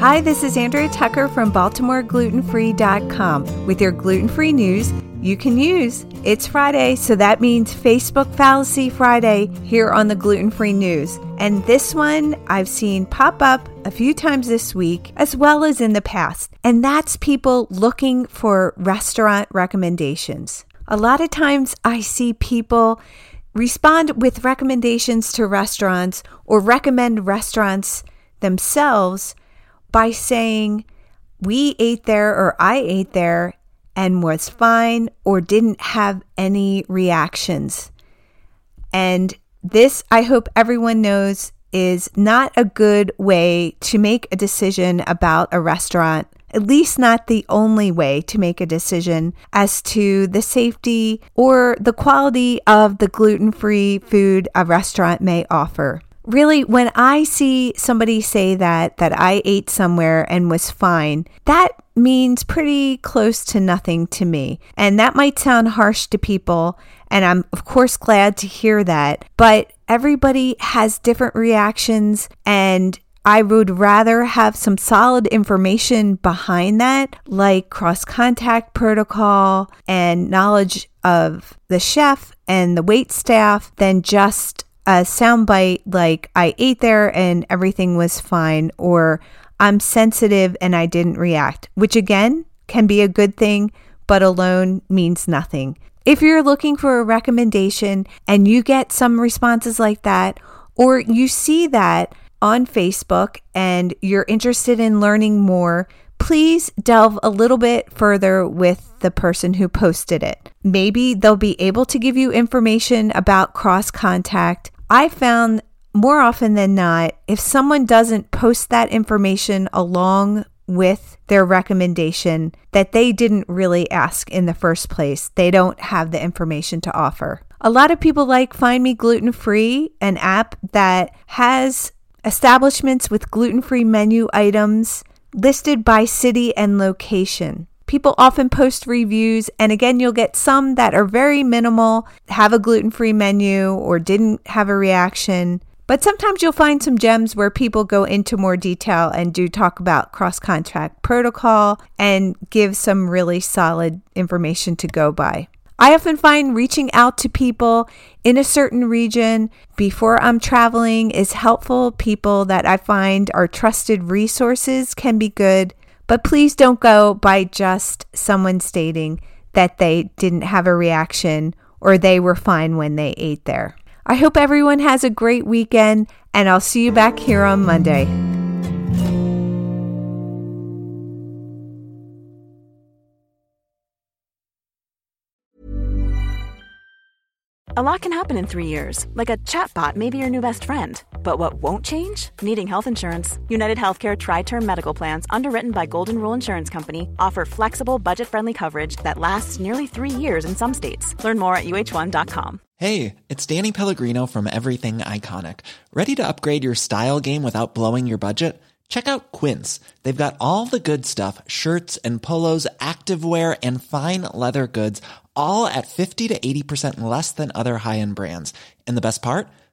Hi, this is Andrea Tucker from BaltimoreGlutenFree.com with your gluten free news you can use. It's Friday, so that means Facebook Fallacy Friday here on the Gluten Free News. And this one I've seen pop up a few times this week, as well as in the past, and that's people looking for restaurant recommendations. A lot of times I see people respond with recommendations to restaurants or recommend restaurants themselves by saying, We ate there or I ate there and was fine or didn't have any reactions. And this, I hope everyone knows, is not a good way to make a decision about a restaurant, at least not the only way to make a decision as to the safety or the quality of the gluten free food a restaurant may offer really when i see somebody say that that i ate somewhere and was fine that means pretty close to nothing to me. And that might sound harsh to people and i'm of course glad to hear that but everybody has different reactions and I would rather have some solid information behind that, like cross contact protocol and knowledge of the chef and the wait staff, than just a soundbite like I ate there and everything was fine, or I'm sensitive and I didn't react, which again can be a good thing, but alone means nothing. If you're looking for a recommendation and you get some responses like that, or you see that on Facebook and you're interested in learning more, please delve a little bit further with the person who posted it. Maybe they'll be able to give you information about cross contact I found more often than not, if someone doesn't post that information along with their recommendation, that they didn't really ask in the first place. They don't have the information to offer. A lot of people like Find Me Gluten Free, an app that has establishments with gluten free menu items listed by city and location. People often post reviews, and again, you'll get some that are very minimal, have a gluten free menu, or didn't have a reaction. But sometimes you'll find some gems where people go into more detail and do talk about cross contact protocol and give some really solid information to go by. I often find reaching out to people in a certain region before I'm traveling is helpful. People that I find are trusted resources can be good. But please don't go by just someone stating that they didn't have a reaction or they were fine when they ate there. I hope everyone has a great weekend, and I'll see you back here on Monday. A lot can happen in three years, like a chatbot may be your new best friend. But what won't change? Needing health insurance. United Healthcare Tri Term Medical Plans, underwritten by Golden Rule Insurance Company, offer flexible, budget friendly coverage that lasts nearly three years in some states. Learn more at uh1.com. Hey, it's Danny Pellegrino from Everything Iconic. Ready to upgrade your style game without blowing your budget? Check out Quince. They've got all the good stuff shirts and polos, activewear, and fine leather goods, all at 50 to 80% less than other high end brands. And the best part?